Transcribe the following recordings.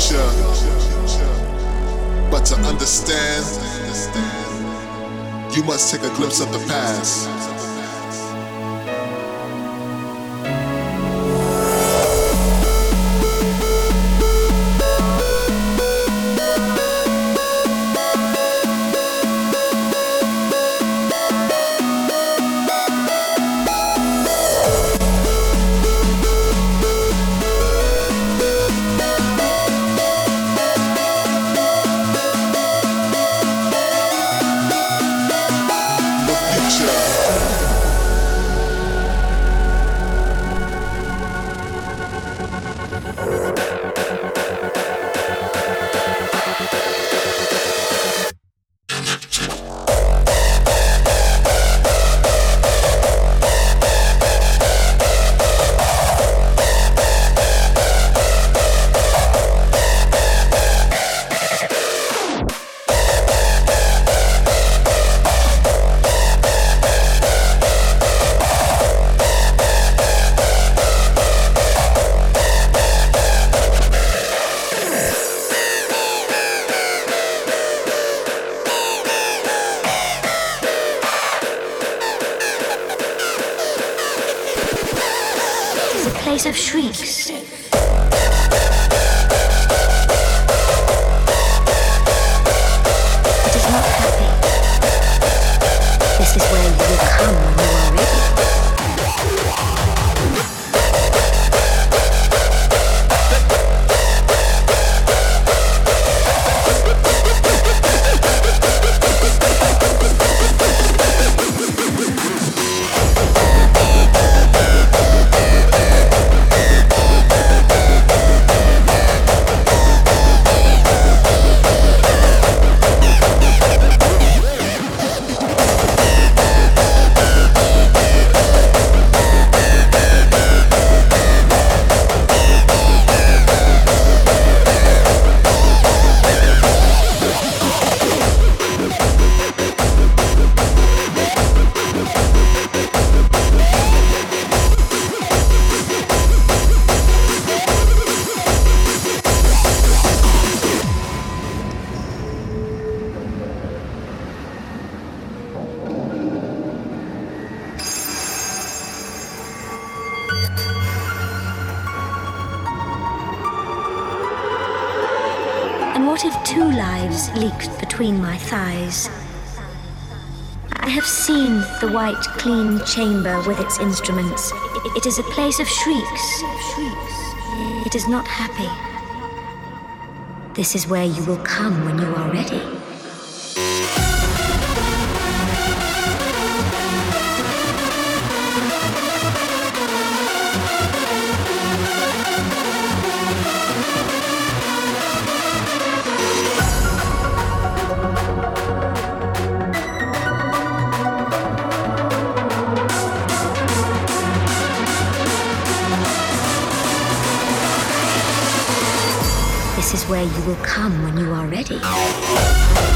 future. But to understand, you must take a glimpse of the past. The white, clean chamber with its instruments. It is a place of shrieks. It is not happy. This is where you will come when you are ready. You will come when you are ready.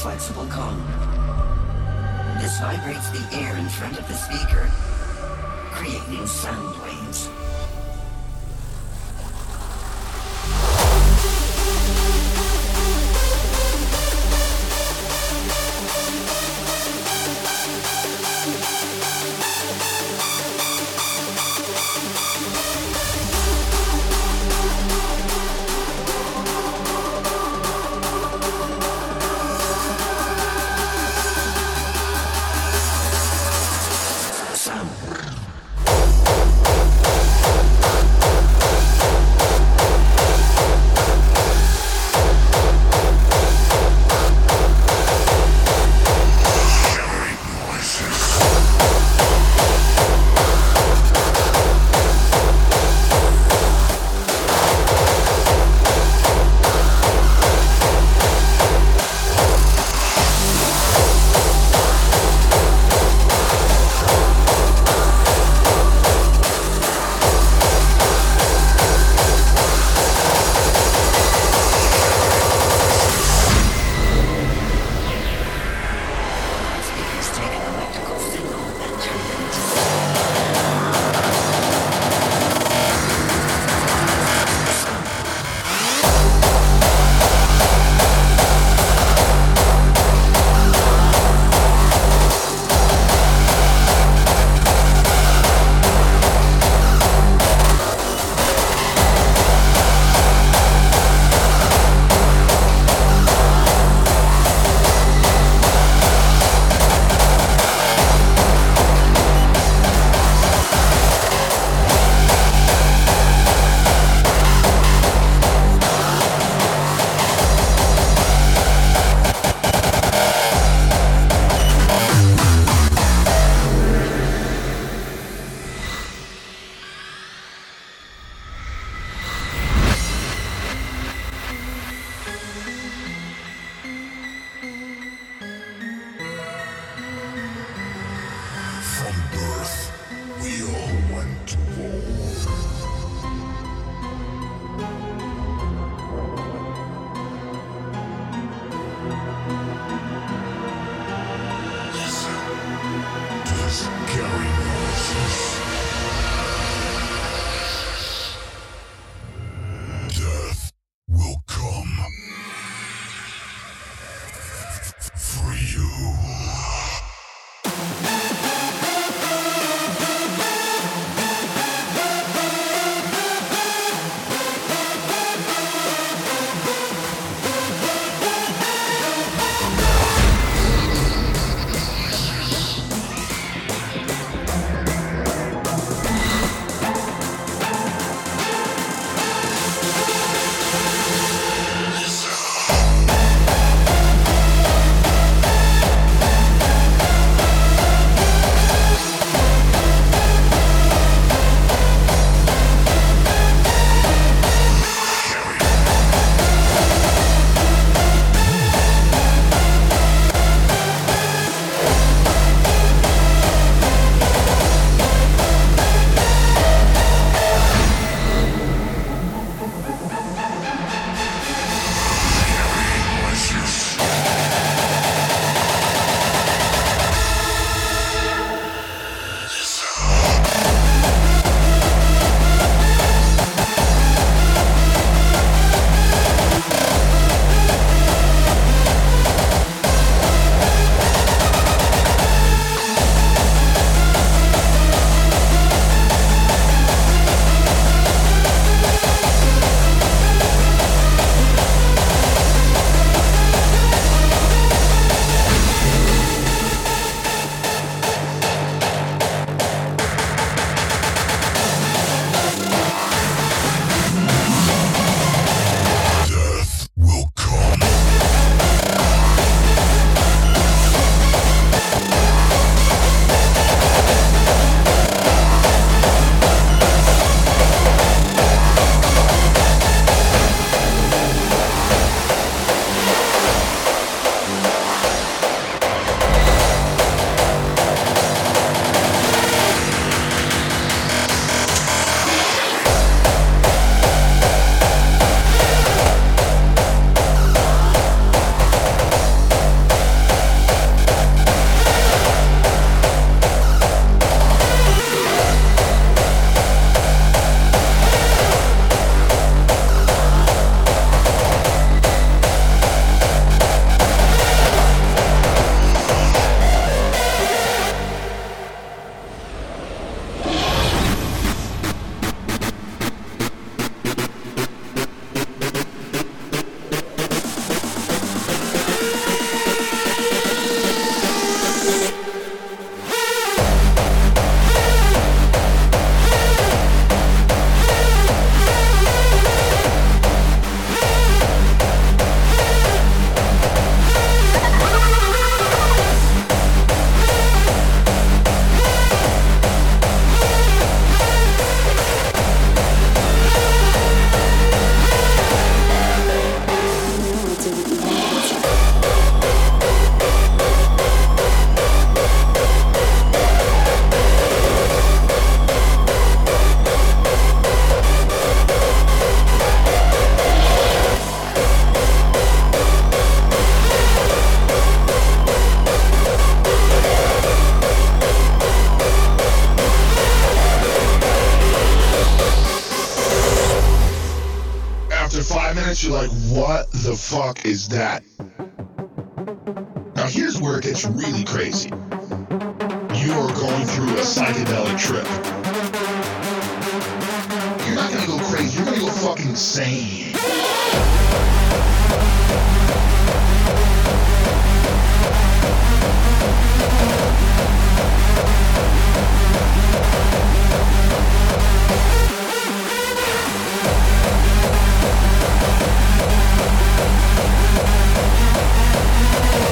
Flexible cone. This vibrates the air in front of the speaker, creating sound waves. You're like, what the fuck is that? Now, here's where it gets really crazy. You are going through a psychedelic trip. You're not gonna go crazy, you're gonna go fucking insane. Thank you.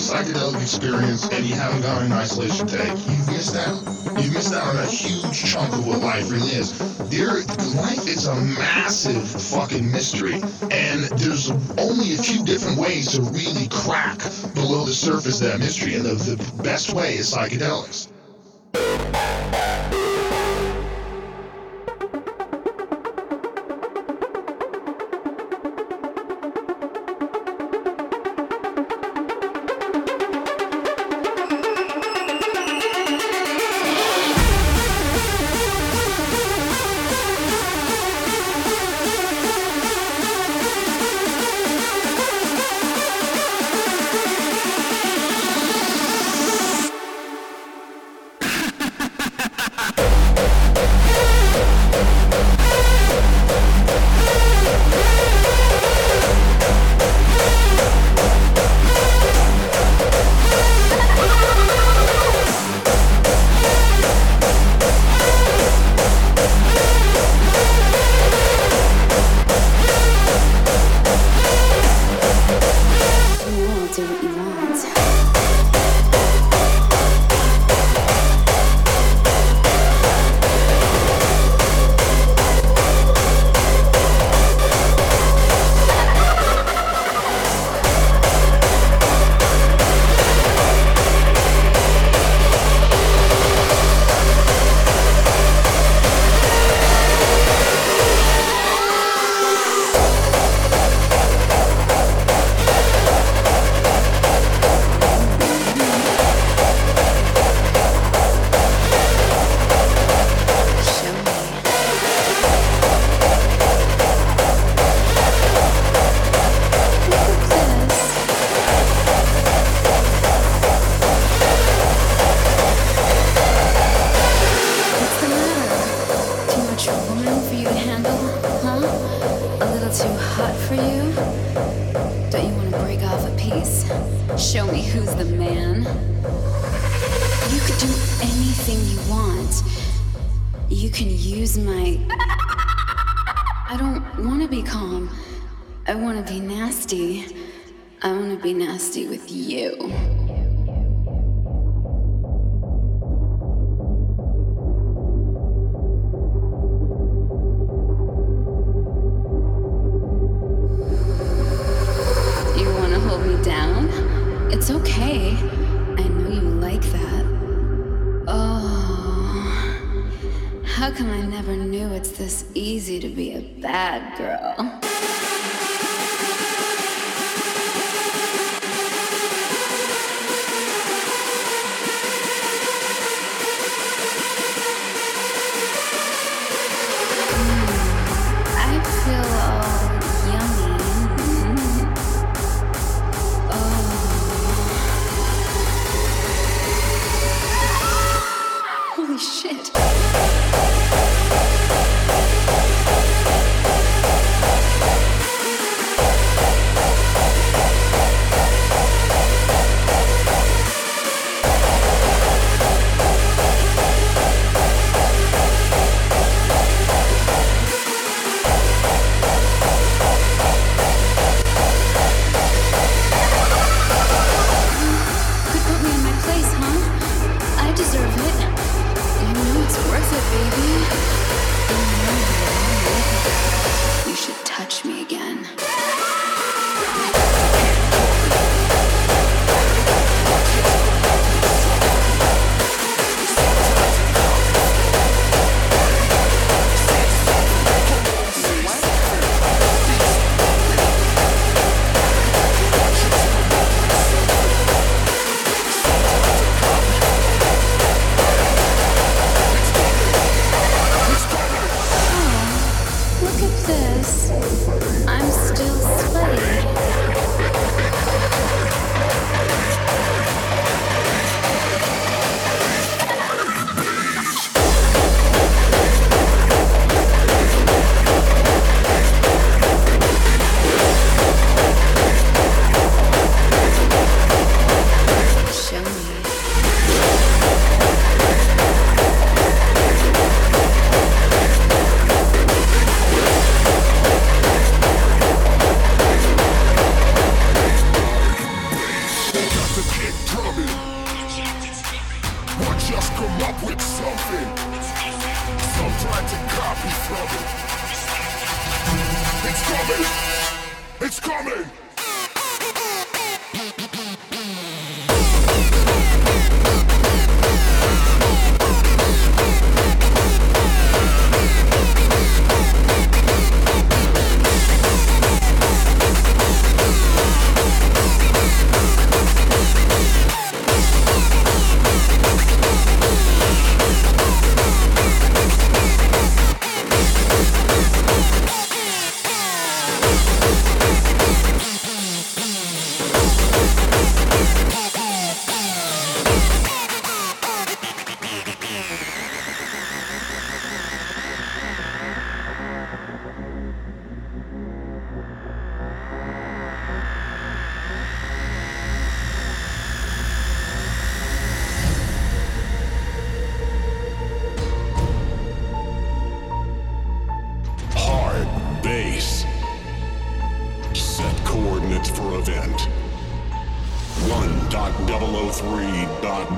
Psychedelic experience and you haven't gone in isolation tank, you've missed out. You've missed out on a huge chunk of what life really is. There, life is a massive fucking mystery, and there's only a few different ways to really crack below the surface of that mystery, and the, the best way is psychedelics. easy to be a bad girl.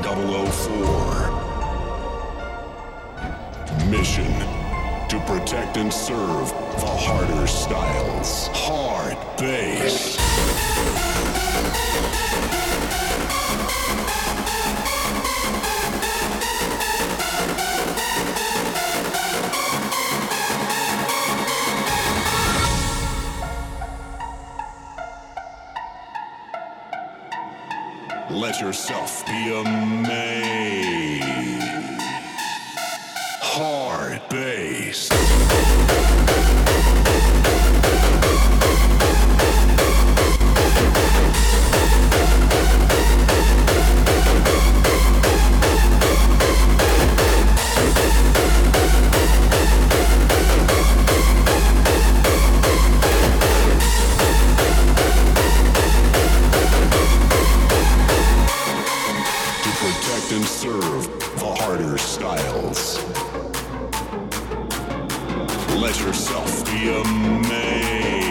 1.003.004. Mission to protect and serve the harder styles. Hard base. Yourself be amazed. Serve the harder styles. Let yourself be amazed.